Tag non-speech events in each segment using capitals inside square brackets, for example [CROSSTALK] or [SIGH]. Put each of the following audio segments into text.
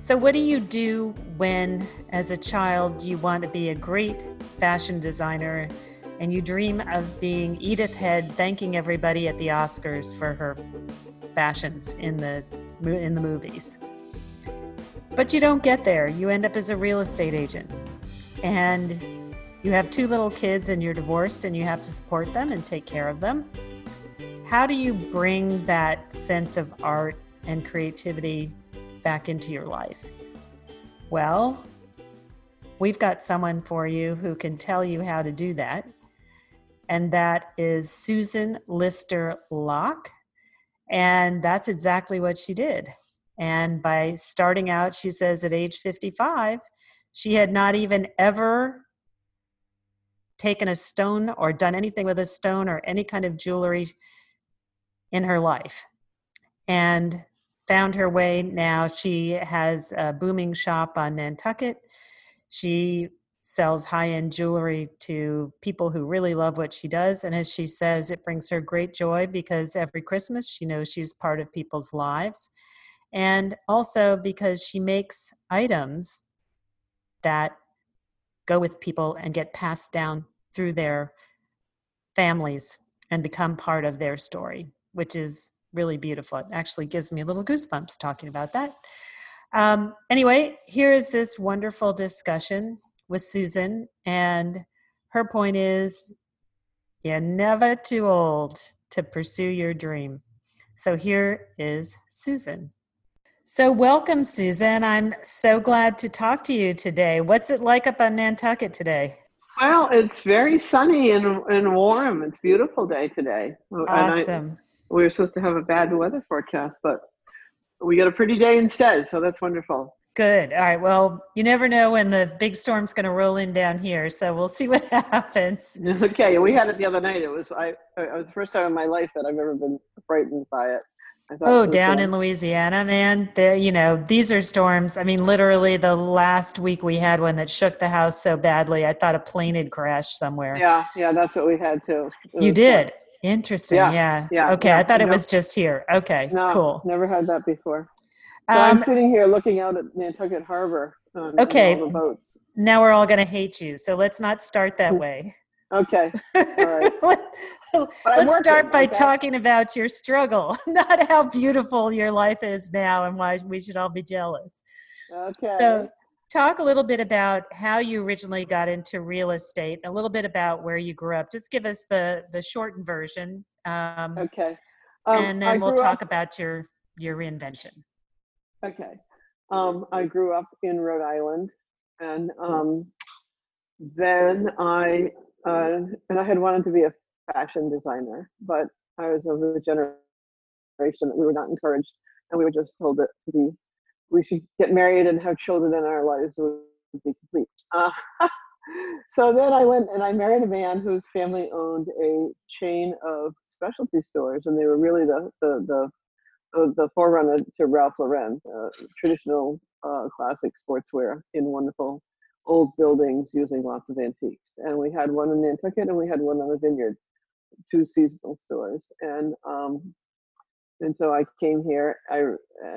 So, what do you do when, as a child, you want to be a great fashion designer and you dream of being Edith Head thanking everybody at the Oscars for her fashions in the in the movies? But you don't get there. You end up as a real estate agent. And you have two little kids and you're divorced and you have to support them and take care of them. How do you bring that sense of art and creativity back into your life? Well, we've got someone for you who can tell you how to do that. And that is Susan Lister Locke. And that's exactly what she did. And by starting out, she says at age 55, she had not even ever taken a stone or done anything with a stone or any kind of jewelry in her life. And found her way now. She has a booming shop on Nantucket. She sells high end jewelry to people who really love what she does. And as she says, it brings her great joy because every Christmas she knows she's part of people's lives. And also because she makes items that go with people and get passed down through their families and become part of their story, which is really beautiful. It actually gives me a little goosebumps talking about that. Um, anyway, here is this wonderful discussion with Susan, and her point is you're never too old to pursue your dream. So here is Susan. So, welcome, Susan. I'm so glad to talk to you today. What's it like up on Nantucket today? Well, it's very sunny and, and warm. It's a beautiful day today. Awesome. We were supposed to have a bad weather forecast, but we got a pretty day instead. So that's wonderful. Good. All right. Well, you never know when the big storm's going to roll in down here, so we'll see what [LAUGHS] happens. [LAUGHS] Okay. We had it the other [LAUGHS] night. It was I. It was the first time in my life that I've ever been frightened by it. Oh, down in Louisiana, man. The, you know, these are storms. I mean, literally, the last week we had one that shook the house so badly, I thought a plane had crashed somewhere. Yeah, yeah, that's what we had too. You did. Interesting. Yeah. Yeah. yeah okay. Yeah. I thought it was just here. Okay. No, cool. Never had that before. So um, I'm sitting here looking out at Nantucket Harbor. Um, okay. Now we're all going to hate you. So let's not start that [LAUGHS] way. Okay. All right. [LAUGHS] let's start by okay. talking about your struggle, [LAUGHS] not how beautiful your life is now and why we should all be jealous. Okay. So talk a little bit about how you originally got into real estate a little bit about where you grew up. Just give us the the shortened version um, okay. Um, and then we'll talk up, about your your reinvention. Okay. Um, i grew up in rhode island and um, then i uh, and i had wanted to be a fashion designer but i was of the generation that we were not encouraged and we were just told that to be we should get married and have children and our lives would be complete. Uh, [LAUGHS] so then I went and I married a man whose family owned a chain of specialty stores, and they were really the the the, the, the forerunner to Ralph Lauren, uh, traditional uh, classic sportswear in wonderful old buildings using lots of antiques. And we had one in Nantucket, and we had one on the Vineyard, two seasonal stores. And um, and so I came here I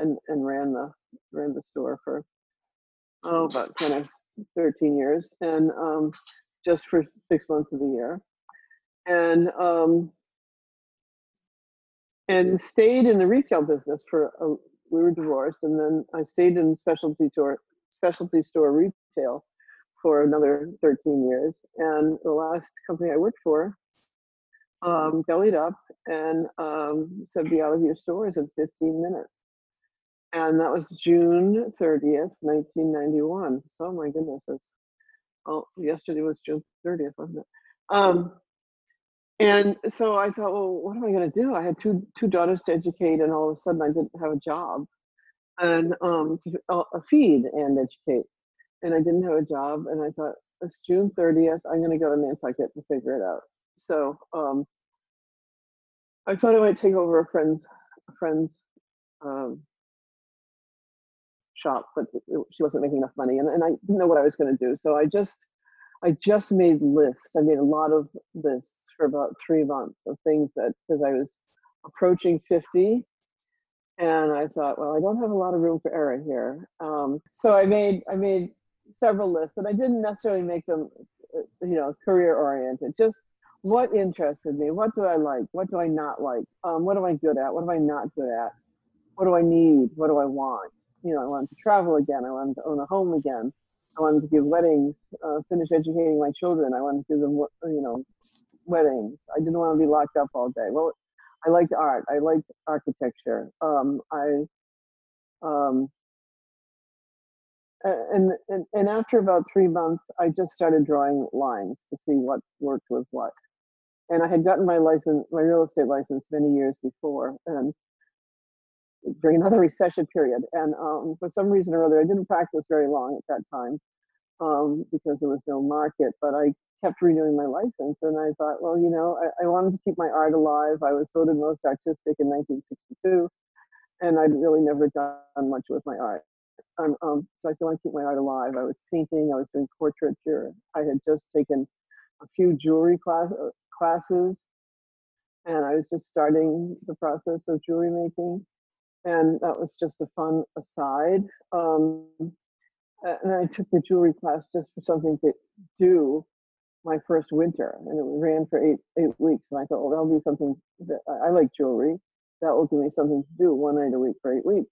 and and ran the ran the store for oh about kind of 13 years and um, just for six months of the year. And um, and stayed in the retail business for a, we were divorced and then I stayed in specialty store specialty store retail for another 13 years. And the last company I worked for um, bellied up and um, said, be out of your stores in 15 minutes. And that was June 30th, 1991. So, my goodness, it's, oh, yesterday was June 30th, wasn't it? Um, and so I thought, well, what am I going to do? I had two two daughters to educate, and all of a sudden I didn't have a job and um, to uh, feed and educate, and I didn't have a job. And I thought, it's June 30th. I'm going to go to Nantucket to figure it out. So um, I thought I might take over a friend's a friend's um, shop, but she wasn't making enough money, and, and I didn't know what I was going to do. So I just I just made lists. I made a lot of lists for about three months of things that because I was approaching 50 and I thought, well, I don't have a lot of room for error here. Um, so I made I made several lists, and I didn't necessarily make them, uh, you know, career oriented. Just what interested me, what do I like, what do I not like, um, what am I good at, what am I not good at, what do I need, what do I want. You know, I wanted to travel again. I wanted to own a home again. I wanted to give weddings, uh, finish educating my children. I wanted to give them, you know, weddings. I didn't want to be locked up all day. Well, I liked art. I liked architecture. Um, I um, and, and and after about three months, I just started drawing lines to see what worked with what. And I had gotten my license, my real estate license, many years before, and during another [LAUGHS] recession period. And um, for some reason or other, I didn't practice very long at that time um, because there was no market. But I kept renewing my license, and I thought, well, you know, I, I wanted to keep my art alive. I was voted most artistic in 1962, and I'd really never done much with my art. Um, so I still want to keep my art alive. I was painting. I was doing portraiture. I had just taken a few jewelry class, uh, classes, and I was just starting the process of jewelry making and that was just a fun aside. Um, and I took the jewelry class just for something to do my first winter, and it ran for eight eight weeks. And I thought, well, that'll be something that I, I like jewelry. That will give me something to do one night a week for eight weeks.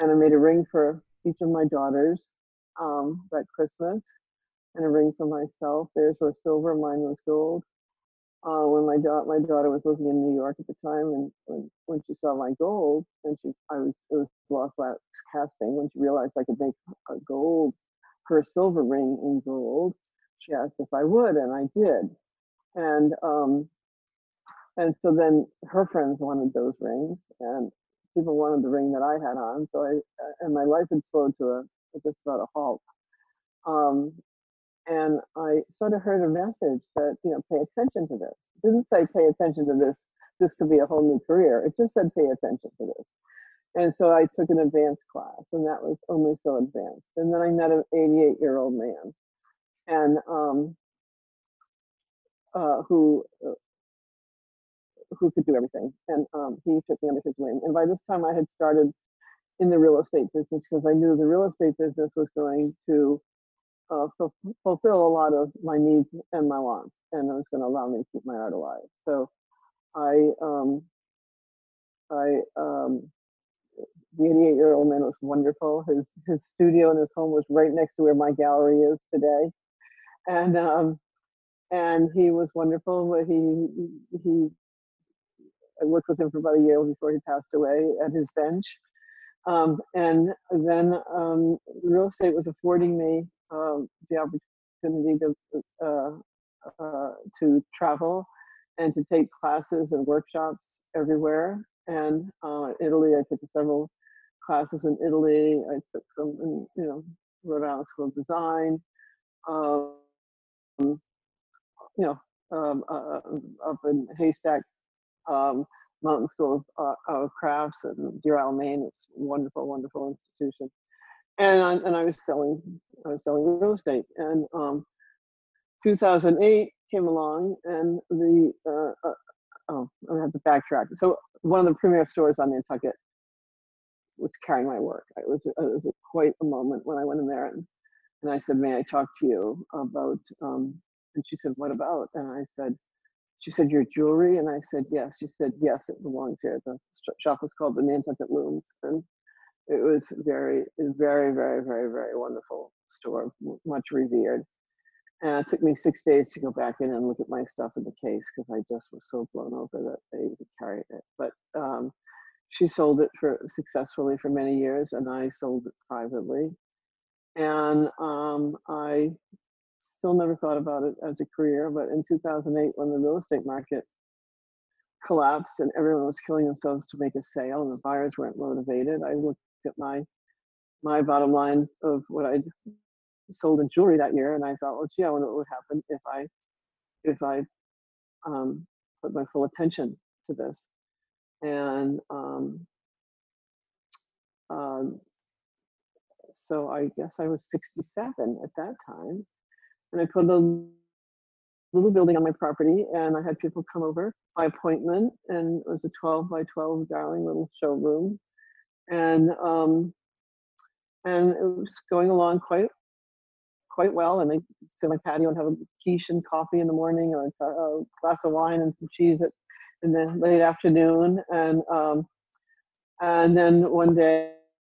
And I made a ring for each of my daughters um, that Christmas, and a ring for myself. Theirs was silver, mine was gold uh, when my daughter my daughter was living in New York at the time, and when when she saw my gold, and she I was it was lost wax casting. When she realized I could make a gold, her silver ring in gold, she asked if I would, and I did, and um, and so then her friends wanted those rings, and people wanted the ring that I had on. So I and my life had slowed to a just about a halt. Um, and I sort of heard a message that you know pay attention to this. It didn't say pay attention to this. This could be a whole new career. It just said pay attention to this. And so I took an advanced class, and that was only so advanced. And then I met an 88 year old man, and um, uh, who uh, who could do everything, and um, he took me under his wing. And by this time, I had started in the real estate business because I knew the real estate business was going to uh, fulfill a lot of my needs and my wants, and it was going to allow me to keep my art alive. So I, um, I, um, the 88 year old man was wonderful. His his studio and his home was right next to where my gallery is today, and um, and he was wonderful. But he he I worked with him for about a year before he passed away at his bench. Um, and then um, real estate was affording me um, the opportunity to uh, uh, to travel and to take classes and workshops everywhere. And uh, Italy, I took several classes in Italy. I took some in, you know, Rhode Island School of Design. Um, you know, um, uh, up in Haystack, um, Mountain School of, uh, of Crafts in Deer Isle, Maine. It's a wonderful, wonderful institution and I, and I was selling I was selling real estate. And um, 2008 came along, and the uh, uh, oh I have to backtrack. So one of the premier stores on Nantucket was carrying my work. It was it was quite a moment when I went in there and and I said, "May I talk to you about?" Um, and she said, "What about?" And I said, "She said your jewelry." And I said, "Yes." She said, "Yes, it belongs here." The shop was called the Nantucket Looms, and it was very, very, very, very, very wonderful store, much revered. And it took me six days to go back in and look at my stuff in the case because I just was so blown over that they carried it. But um, she sold it for successfully for many years, and I sold it privately. And um, I still never thought about it as a career. But in 2008, when the real estate market collapsed and everyone was killing themselves to make a sale, and the buyers weren't motivated, I looked at my my bottom line of what I'd sold in jewelry that year, and I thought, well, gee, I wonder what would happen if I if I um, put my full attention to this. And um, um, so I guess I was 67 at that time, and I put a little building on my property, and I had people come over by appointment, and it was a 12 by 12 darling little showroom and um, and it was going along quite quite well. And I sit on my patio and have a quiche and coffee in the morning, or a glass of wine and some cheese at, in the late afternoon. And um, and then one day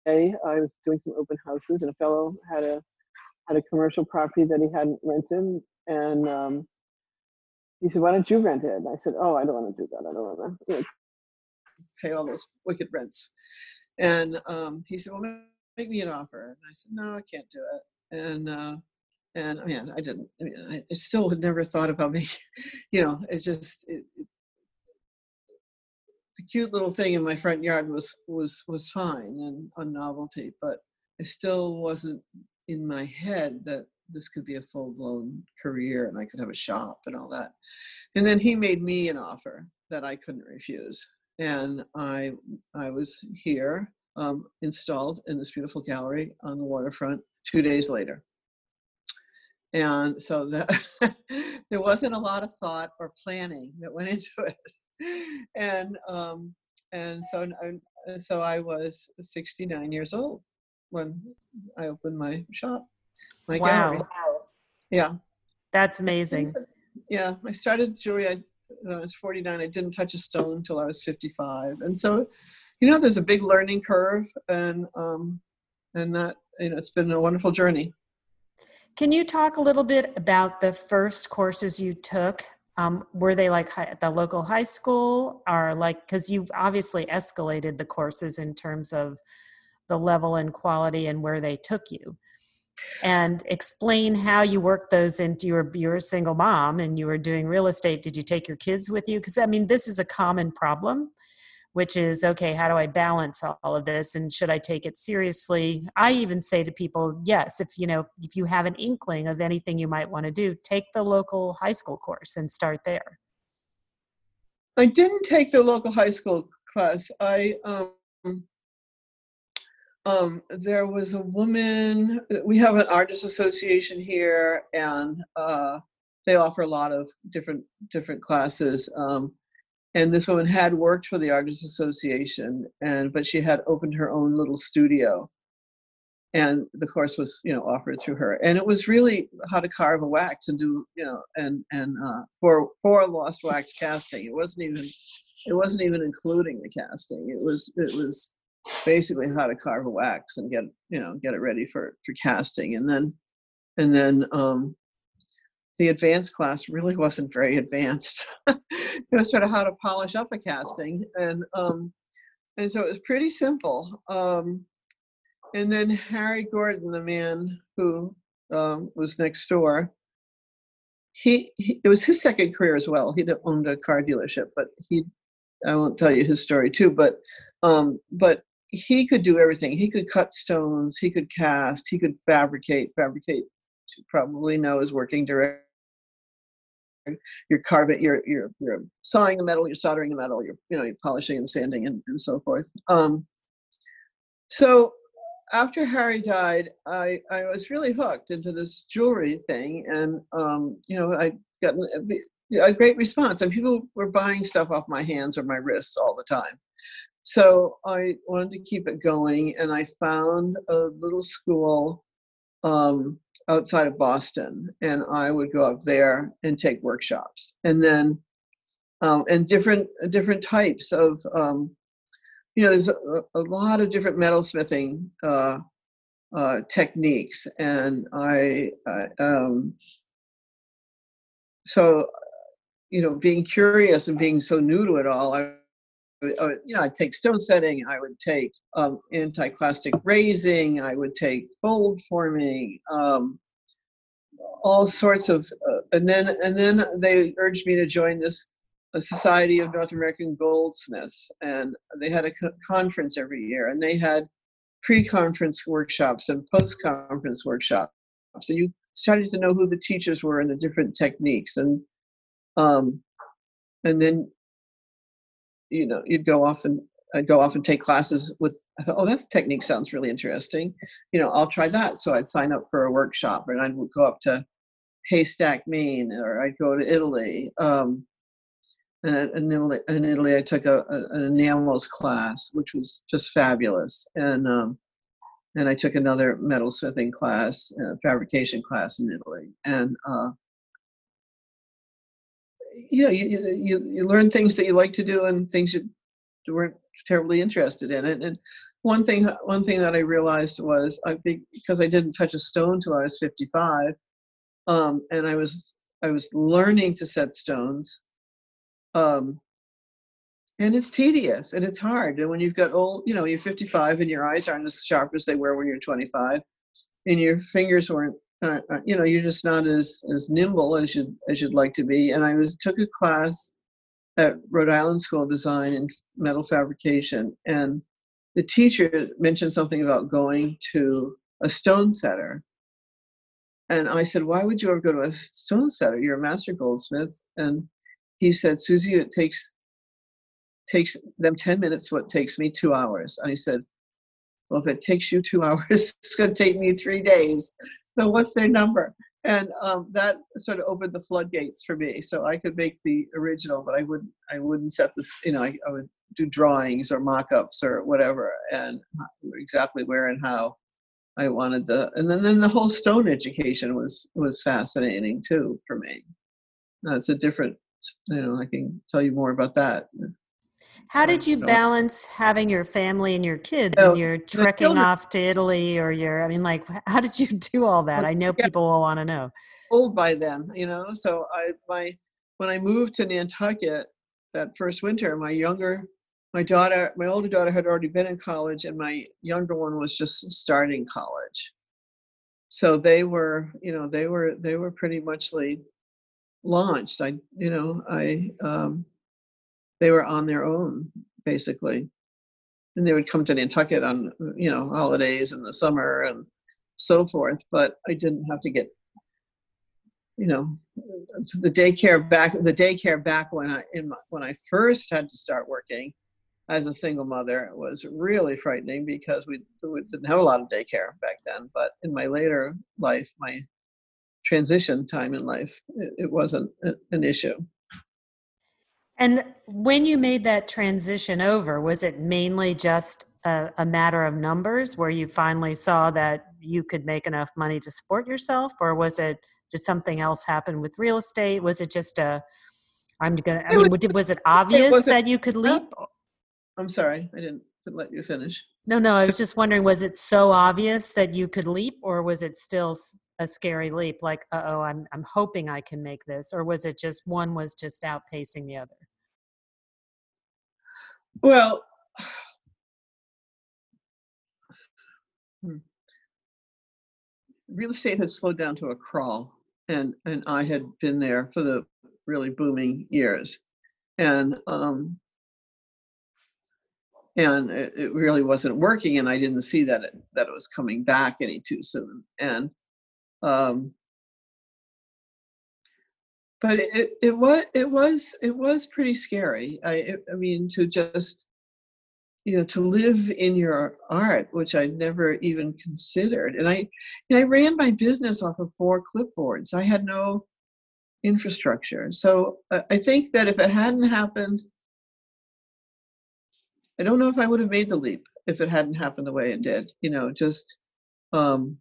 I was doing some open houses, and a fellow had a had a commercial property that he hadn't rented, and um, he said, "Why don't you rent it?" And I said, "Oh, I don't want to do that. I don't want to pay all those wicked rents." And um, he said, "Well, make me an offer." And I said, "No, I can't do it." And uh, and I mean, I didn't. I, mean, I still had never thought about [LAUGHS] me. You know, it just it, it, the cute little thing in my front yard was was was fine and a novelty, but I still wasn't in my head that this could be a full blown career and I could have a shop and all that. And then he made me an offer that I couldn't refuse, and I I was here um, installed in this beautiful gallery on the waterfront two days later. And so that [LAUGHS] there wasn't a lot of thought or planning that went [LAUGHS] into it. And um, and so so I was 69 years old when I opened my shop, my wow. gallery. Yeah, that's amazing. Yeah, I started jewelry when I was 49. I didn't touch a stone until I was 55, and so you know, there's a big learning curve, and um, and that you know, it's been a wonderful journey. Can you talk a little bit about the first courses you took? Um, were they like at the local high school, or like because you've obviously escalated the courses in terms of the level and quality and where they took you? And explain how you worked those into your you're a single mom and you were doing real estate. Did you take your kids with you? Because i mean this is a common problem which is okay how do i balance all of this and should i take it seriously? I even say to people yes if you know if you have an inkling of anything you might want to do take the local high school course and start there. I didn't take the local high school class. I um um, there was a woman we have an artist association here and uh, they offer a lot of different different classes um, and this woman had worked for the artists association and but she had opened her own little studio. And the course was you know offered through her and it was really how to carve a wax and do you know and and uh, for for lost wax casting it wasn't even it wasn't even including the casting it was it was basically how to carve a wax and get you know get it ready for for casting and then and then um the advanced class really wasn't very advanced. [LAUGHS] it was sort of how to polish up a casting, and um, and so it was pretty simple. Um, and then Harry Gordon, the man who um, was next door, he, he, it was his second career as well. He owned a car dealership, but he I won't tell you his story too, but um, but he could do everything. He could cut stones, he could cast, he could fabricate. Fabricate, you probably know, is working direct you're carving, you're you're you're sawing the metal, you're soldering the metal, you're you know you're polishing and sanding and, and so forth. Um, so after Harry died, I I was really hooked into this jewelry thing, and um, you know I got a great response, and people were buying stuff off my hands or my wrists all the time. So I wanted to keep it going, and I found a little school um, outside of Boston, and I would go up there and take workshops, and then um, and different different types of um, you know there's a, a, lot of different metalsmithing uh, uh, techniques, and I, I um, so you know being curious and being so new to it all, I you know, I'd take stone setting, I would take um, anticlastic raising, I would take fold forming, um, all sorts of, uh, and then and then they urged me to join this Society of North American Goldsmiths, and they had a co- conference every year, and they had pre-conference workshops and post-conference workshops. So you started to know who the teachers were and the different techniques, and um, and then you know you'd go off and I'd go off and take classes with I thought, oh that technique sounds really interesting you know I'll try that so I'd sign up for a workshop and I'd go up to Haystack Maine or I'd go to Italy um, And in Italy, in Italy I took a, a, an enamels class, which was just fabulous. And um, and I took another metalsmithing class, uh, fabrication class in Italy. And uh, yeah, you, you you learn things that you like to do and things you weren't terribly interested in. And, and one thing one thing that I realized was I because I didn't touch a stone till I was 55, um, and I was I was learning to set stones. Um, and it's tedious and it's hard. And when you've got old, you know, you're 55 and your eyes aren't as sharp as they were when you're 25, and your fingers weren't, uh, uh, you know, you're just not as as nimble as you as you'd like to be. And I was took a class at Rhode Island School of Design in metal fabrication, and the teacher mentioned something about going to a stone setter. And I said, Why would you ever go to a stone setter? You're a master goldsmith. And he said, Susie, it takes takes them 10 minutes what takes me two hours. And I said, Well, if it takes you two [LAUGHS] hours, it's going to take me three days. So what's their number? And um, that sort of opened the floodgates for me. So I could make the original, but I wouldn't. I wouldn't set this. You know, I, I would do drawings or mock-ups or whatever, and exactly where and how I wanted the. And then, then the whole stone education was was fascinating too for me. That's a different. You know, I can tell you more about that. How did you balance having your family and your kids so, and you're trekking children, off to Italy or you're, I mean, like, [LAUGHS] how did you do all that? I know people will want to know. Old by then, you know, so I, my, when I moved to Nantucket that first winter, my younger, my daughter, my older daughter had already been in college and my younger one was just starting college. So they were, you know, they were, they were pretty muchly launched. I, you know, I, um, they were on their own basically. And they would come to nantucket on you know holidays in the summer and so forth but i didn't have to get you know the daycare back the daycare back when i in my, when i first had to start working as a single mother it was really frightening because we, we didn't have a lot of daycare back then but in my later life my transition time in life it, it wasn't an issue and when you made that transition over, was it mainly just a, a, matter of numbers where you finally saw that you could make enough money to support yourself? Or was it, did something else happen with real estate? Was it just a, I'm gonna, I mean, was, was it obvious it that you could leap? I'm sorry, I didn't let you finish. No, no, I was just wondering, was it so obvious that you could leap or was it still a scary leap like, oh, I'm, I'm hoping I can make this? Or was it just one was just outpacing the other? Well, [SIGHS] hmm. real estate had slowed down to a crawl, and and I had been there for the really booming years, and um, and it, it really wasn't working, and I didn't see that it that it was coming back any too soon, and um, but it, it was it was it was pretty scary. I I mean to just you know to live in your art, which I never even considered. And I and I ran my business off of four clipboards. I had no infrastructure. So uh, I think that if it hadn't happened, I don't know if I would have made the leap if it hadn't happened the way it did. You know, just um,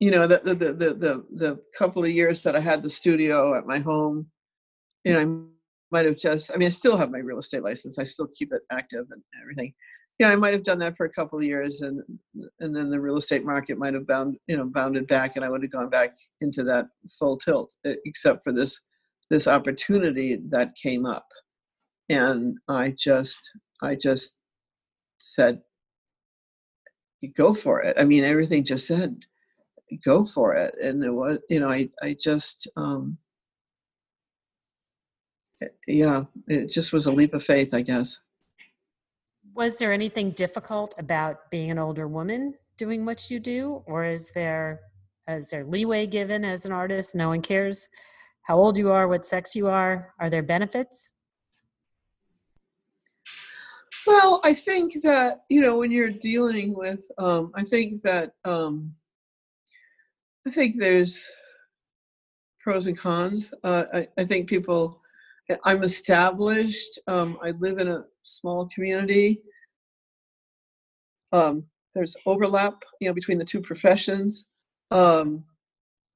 you know the, the the the the couple of years that I had the studio at my home, you know, I might have just I mean I still have my real estate license. I still keep it active and everything. Yeah, I might have done that for a couple of years and and then the real estate market might have bound you know bounded back and I would have gone back into that full tilt except for this this opportunity that came up. And I just I just said go for it. I mean everything just said go for it. And it was you know i i just um eh, yeah it just was a leap of faith i guess. Was there anything difficult about being an older woman doing what you do? Or is there is there leeway given as an artist? No one cares how old you are what sex you are. Are there benefits? Well i think that you know when you're dealing with um i think that um I think there's pros and cons. Uh, I, I think people, I'm established. Um, I live in a small community. Um, there's overlap, you know, between the two professions. Um,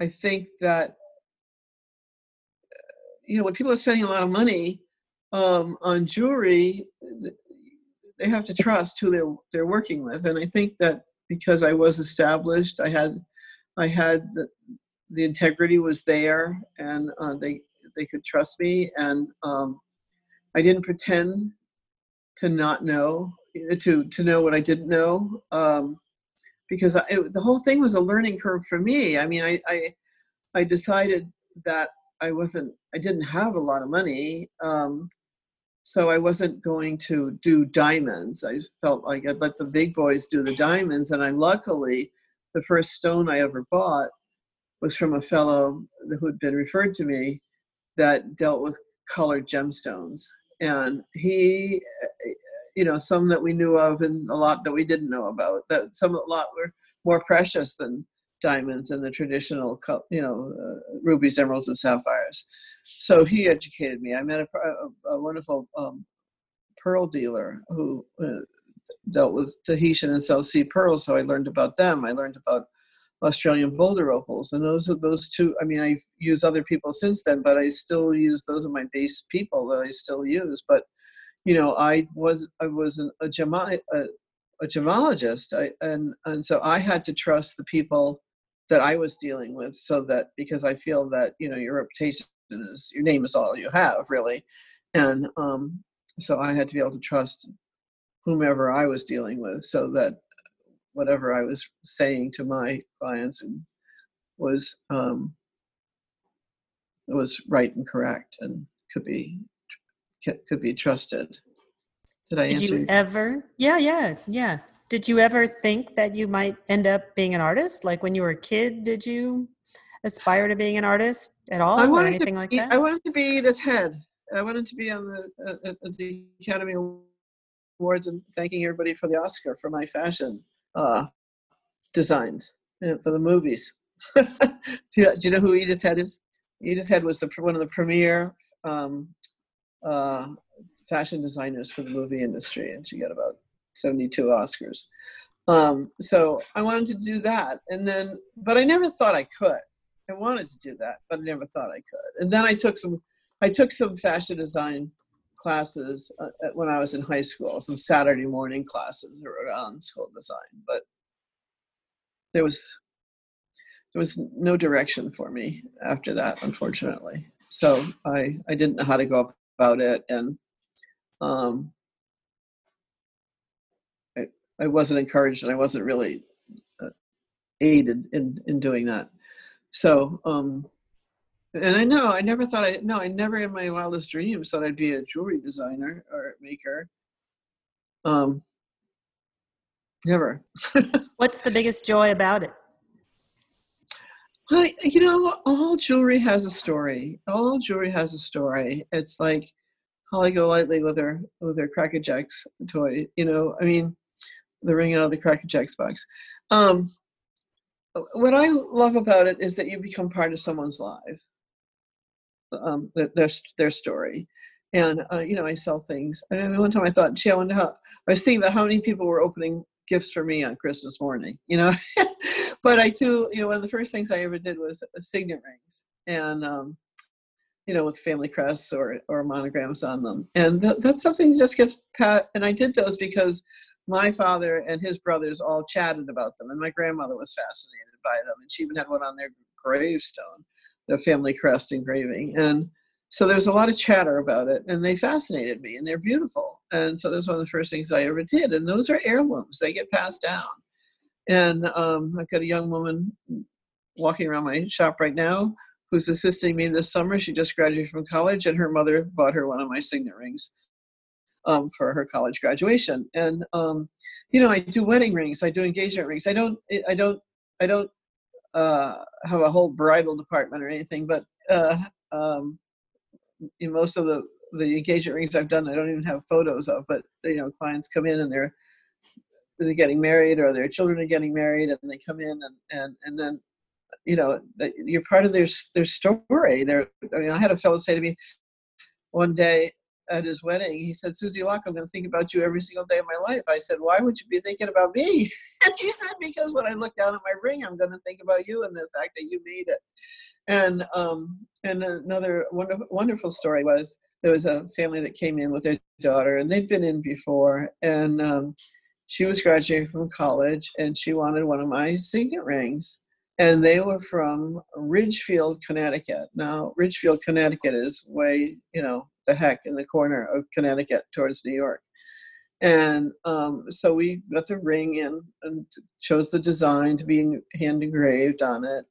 I think that, you know, when people are spending a lot of money um, on jewelry, they have to trust who they're they're working with, and I think that because I was established, I had I had the, the integrity was there, and uh, they they could trust me, and um, I didn't pretend to not know to to know what I didn't know um, because I, it, the whole thing was a learning curve for me. I mean, I, I I decided that I wasn't I didn't have a lot of money. Um, so I wasn't going to do diamonds. I felt like I'd let the big boys do the diamonds, and I luckily, the first stone I ever bought was from a fellow who'd been referred to me that dealt with colored gemstones, and he, you know, some that we knew of, and a lot that we didn't know about. That some a lot were more precious than diamonds and the traditional, you know, uh, rubies, emeralds, and sapphires. So he educated me. I met a, a, a wonderful um, pearl dealer who uh, dealt with Tahitian and South Sea pearls. So I learned about them. I learned about Australian boulder opals, and those are those two. I mean, I use other people since then, but I still use those are my base people that I still use. But you know, I was I was an, a, gema, a, a gemologist, I, and and so I had to trust the people that I was dealing with so that because I feel that you know your reputation is your name is all you have really and um, so I had to be able to trust whomever I was dealing with so that whatever I was saying to my clients was um, was right and correct and could be could be trusted. Did I Did answer? you ever? Yeah, yeah, yeah. Did you ever think that you might end up being an artist? Like when you were a kid, did you aspire to being an artist at all I or wanted anything to like be, that? I wanted to be Edith Head. I wanted to be on the uh, the Academy Awards and thanking everybody for the Oscar for my fashion uh, designs for the movies. [LAUGHS] do, you, do, you, know who Edith Head is? Edith Head was the one of the premier um, uh, fashion designers for the movie industry, and she got about 72 Oscars. Um, so I wanted to do that. And then, but I never thought I could. I wanted to do that, but I never thought I could. And then I took some, I took some fashion design classes uh, when I was in high school, some Saturday morning classes Rhode Island School Design. But there was, there was no direction for me after that, unfortunately. So I, I didn't know how to go about it. And um, I wasn't encouraged and I wasn't really uh, aided in, in doing that. So, um, and I know I never thought I no I never in my wildest dreams thought I'd be a jewelry designer or maker. Um, never. [LAUGHS] What's the biggest joy about it? I, you know, all jewelry has a story. All jewelry has a story. It's like Holly Golightly with her with her Cracker Jacks toy. You know, I mean, the ring out of the Cracker Jacks box. Um, what I love about it is that you become part of someone's life, um, their their story, and uh, you know I sell things. I mean, one time I thought, gee, I wonder how. I was thinking about how many people were opening gifts for me on Christmas morning, you know. [LAUGHS] but I too, you know, one of the first things I ever did was signet rings, and um, you know, with family crests or or monograms on them, and th- that's something that just gets pat. And I did those because my father and his brothers all chatted about them, and my grandmother was fascinated by them, and she even had one on their gravestone, the family crest engraving, and so there's a lot of chatter about it, and they fascinated me, and they're beautiful, and so that's one of the first things I ever did, and those are heirlooms; they get passed down, and um, I've got a young woman walking around my shop right now who's assisting me this summer. She just graduated from college, and her mother bought her one of my signet rings um, for her college graduation. And um, you know, I do wedding rings, I do engagement rings. I don't, I don't, I don't uh, have a whole bridal department or anything, but uh, um, in most of the the engagement rings I've done, I don't even have photos of. But you know, clients come in and they're they're getting married or their children are getting married, and they come in and and and then you know, you're part of their their story. They're, I mean, I had a fellow say to me one day at his wedding, he said, Susie Locke, I'm going to think about you every single day of my life. I said, Why would you be thinking about me? [LAUGHS] And he said, Because when I look down at my ring, I'm going to think about you and the fact that you made it. And um, and another wonderful, wonderful story was there was a family that came in with their daughter, and they'd been in before, and um, she was graduating from college, and she wanted one of my signet rings and they were from Ridgefield, Connecticut. Now, Ridgefield, Connecticut is way, you know, the heck in the corner of Connecticut towards New York. And um, so we got the ring in and chose the design to be hand engraved on it.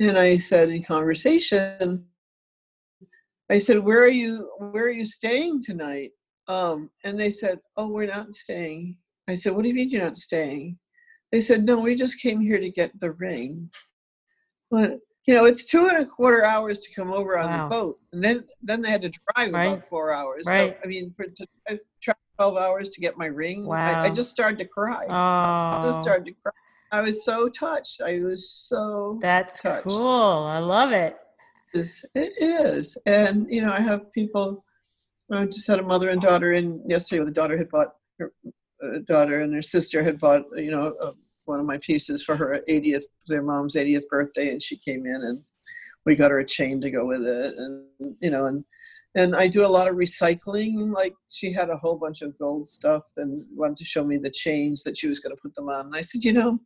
And I said in conversation, I said, "Where are you? Where are you staying tonight?" Um, and they said, "Oh, we're not staying." I said, "What do you mean you're not staying?" They said, no, we just came here to get the ring. But, you know, it's two and a quarter hours to come over on wow. the boat. And then, then they had to drive right. about four hours. Right. So, I mean, for to drive 12 hours to get my ring, wow. I, I just started to cry. Oh. I just started to cry. I was so touched. I was so That's touched. cool. I love it. It is. And, you know, I have people, I just had a mother and daughter in yesterday where the daughter had bought her uh, daughter and her sister had bought, you know, a one of my pieces for her 80th, their mom's 80th birthday, and she came in and we got her a chain to go with it, and you know, and and I do a lot of recycling. Like she had a whole bunch of gold stuff and wanted to show me the chains that she was going to put them on. And I said, you know,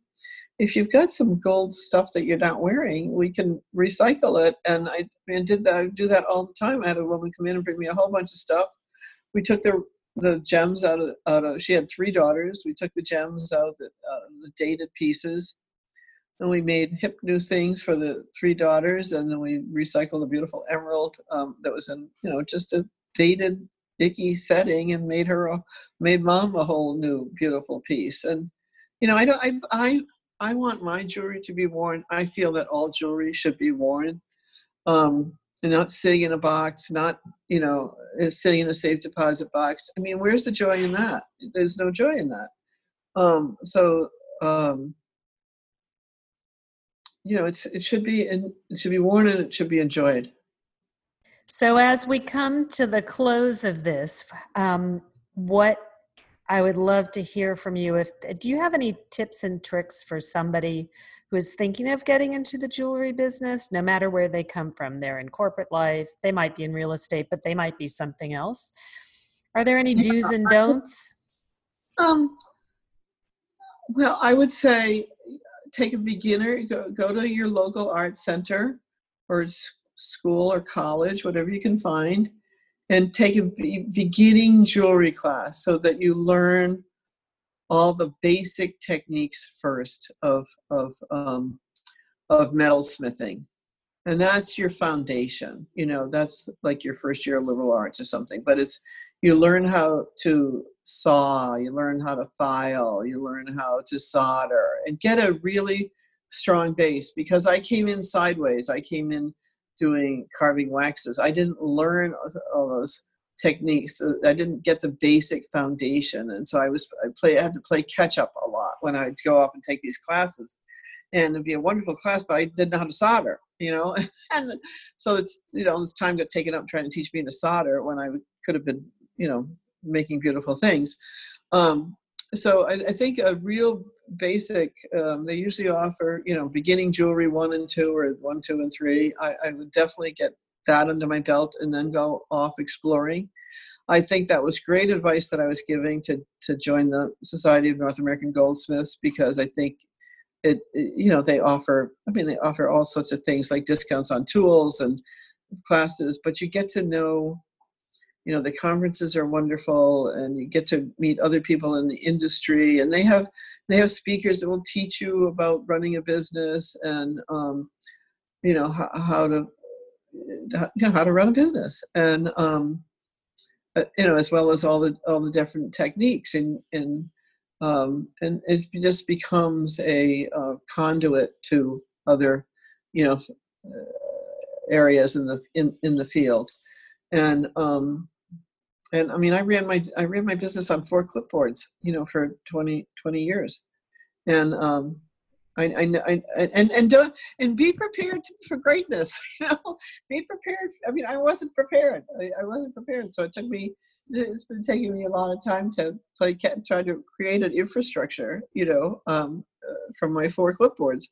if you've got some gold stuff that you're not wearing, we can recycle it. And I and did that. I do that all the time. I had a woman come in and bring me a whole bunch of stuff. We took the the gems out of, out of she had three daughters. We took the gems out of the, uh, the dated pieces. And we made hip new things for the three daughters and then we recycled a beautiful emerald um, that was in you know just a dated icky setting and made her a, made mom a whole new beautiful piece. And you know i don't i i, I want my jewelry to be worn. I feel that all jewelry should be worn. Um, and not sitting in a box, not you know uh, sitting in a safe deposit box. I mean, where's the joy in that? There's no joy in that. Um, so um, you know, it's it should be in, it should be worn and it should be enjoyed. So as we come to the close of this, um, what I would love to hear from you if do you have any tips and tricks for somebody who is thinking of getting into the jewelry business, no matter where they come from. They're in corporate life, they might be in real estate, but they might be something else. Are there any do's and don'ts? Um, well, I would say take a beginner, go, go to your local art center or school or college, whatever you can find, and take a beginning jewelry class so that you learn all the basic techniques first of of um, of metal smithing. And that's your foundation you know that's like your first year of liberal arts or something but it's you learn how to saw you learn how to file you learn how to solder and get a really strong base because i came in sideways i came in doing carving waxes. I didn't learn all those techniques. I didn't get the basic foundation, and so I was I play I had to play catch up a lot when I'd go off and take these classes, and it'd be a wonderful class, but I didn't know how to solder, you know, [LAUGHS] and so it's you know this time got taken up trying to teach me to solder when I could have been you know making beautiful things. Um, so I, I, think a real basic um, they usually offer you know beginning jewelry one and two or one two and three I, I would definitely get that under my belt and then go off exploring. I think that was great advice that I was giving to to join the Society of North American Goldsmiths because I think it, it, you know they offer I mean they offer all sorts of things like discounts on tools and classes, but you get to know you know the conferences are wonderful and you get to meet other people in the industry and they have they have speakers that will teach you about running a business and um, you know how, how to you know, how to run a business. And um, uh, you know as well as all the all the different techniques and and um, and it just becomes a uh, conduit to other you know uh, areas in the in, in the field. And um, and I mean I ran my I ran my business on four clipboards you know for 20 20 years. And um, I, I, I, and and don't and be prepared for greatness. [LAUGHS] You know, be prepared. I mean, I wasn't prepared. I, I wasn't prepared, so it took me. It's been taking me a lot of time to play, try to create an infrastructure. You know, um, uh, from my four clipboards.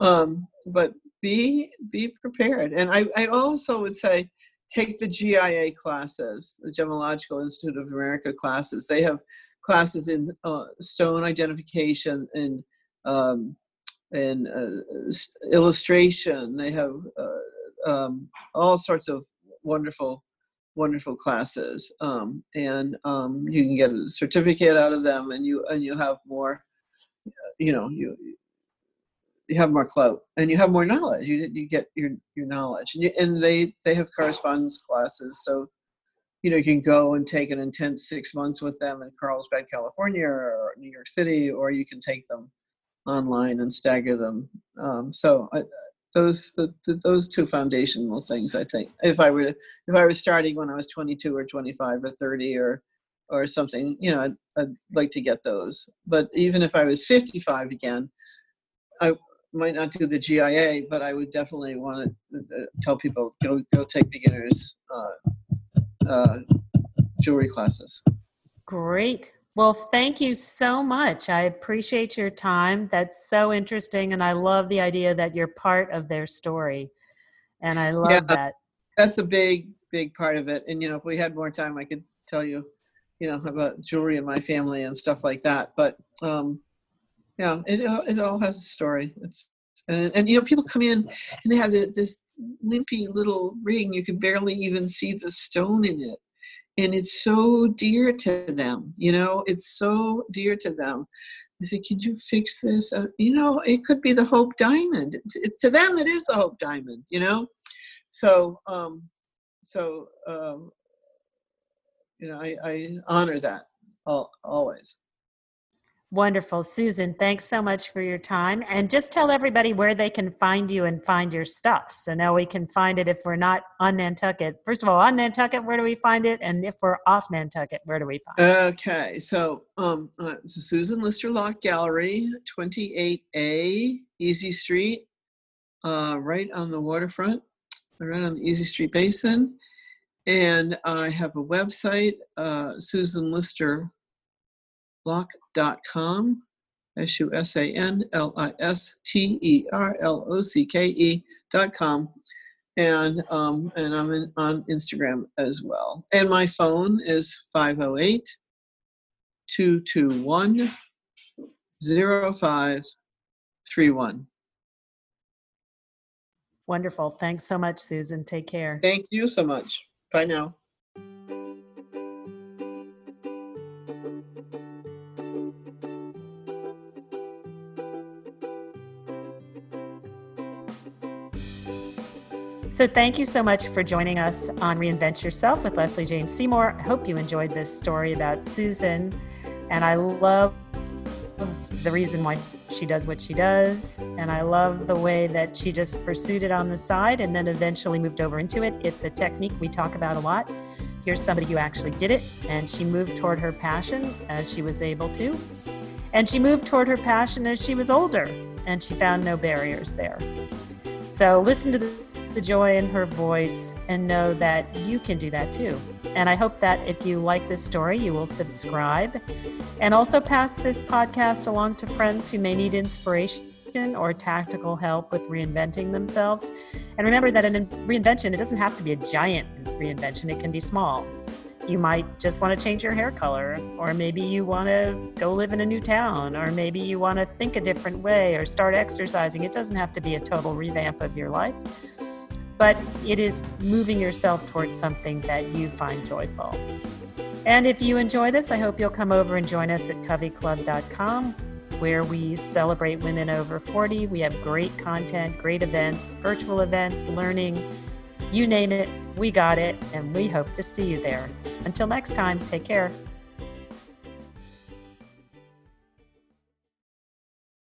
Um, but be be prepared, and I, I also would say take the GIA classes, the Gemological Institute of America classes. They have classes in uh, stone identification and um, and uh, illustration. They have uh, um, all sorts of wonderful, wonderful classes, um, and um, you can get a certificate out of them, and you and you have more. You know, you you have more clout and you have more knowledge. You you get your your knowledge, and, you, and they they have correspondence classes, so you know you can go and take an intense six months with them in Carlsbad, California, or New York City, or you can take them online and stagger them. Um, so I, those the, the, those two foundational things, I think. If I were if I was starting when I was 22 or 25 or 30 or or something, you know, I'd, I'd like to get those. But even if I was 55 again, I might not do the GIA, but I would definitely want to uh, tell people go go take beginners uh, uh, jewelry classes. Great. Well, thank you so much. I appreciate your time. That's so interesting. And I love the idea that you're part of their story. And I love yeah, that. That's a big, big part of it. And, you know, if we had more time, I could tell you, you know, about jewelry in my family and stuff like that. But, um, yeah, it, it all has a story. It's, and, and you know, people come in and they have the, this limpy little ring. You can barely even see the stone in it and it's so dear to them you know it's so dear to them I say, "Can you fix this?" Uh, you know, it could be the Hope Diamond. It's, it's, to them, it is the Hope Diamond. You know, so um, so um, you know, I, I honor that all, always. Wonderful. Susan, thanks so much for your time. And just tell everybody where they can find you and find your stuff. So now we can find it if we're not on Nantucket. First of all, on Nantucket, where do we find it? And if we're off Nantucket, where do we find it? Okay. So um, uh, Susan Lister Locke Gallery, 28A, Easy Street, uh, right on the waterfront, right on the Easy Street Basin. And I have a website, uh, Susan Lister locke.com, S U S A N L I S T E R L O C K E dot com. And, um, and I'm in, on Instagram as well. And my phone is 508 221 0531. Wonderful. Thanks so much, Susan. Take care. Thank you so much. Bye now. So, thank you so much for joining us on Reinvent Yourself with Leslie Jane Seymour. I hope you enjoyed this story about Susan. And I love the reason why she does what she does. And I love the way that she just pursued it on the side and then eventually moved over into it. It's a technique we talk about a lot. Here's somebody who actually did it, and she moved toward her passion as she was able to. And she moved toward her passion as she was older, and she found no barriers there. So, listen to the the joy in her voice and know that you can do that too. And I hope that if you like this story, you will subscribe and also pass this podcast along to friends who may need inspiration or tactical help with reinventing themselves. And remember that in reinvention, it doesn't have to be a giant reinvention, it can be small. You might just want to change your hair color, or maybe you want to go live in a new town, or maybe you want to think a different way or start exercising. It doesn't have to be a total revamp of your life but it is moving yourself towards something that you find joyful. And if you enjoy this, I hope you'll come over and join us at coveyclub.com where we celebrate women over 40. We have great content, great events, virtual events, learning, you name it, we got it, and we hope to see you there. Until next time, take care.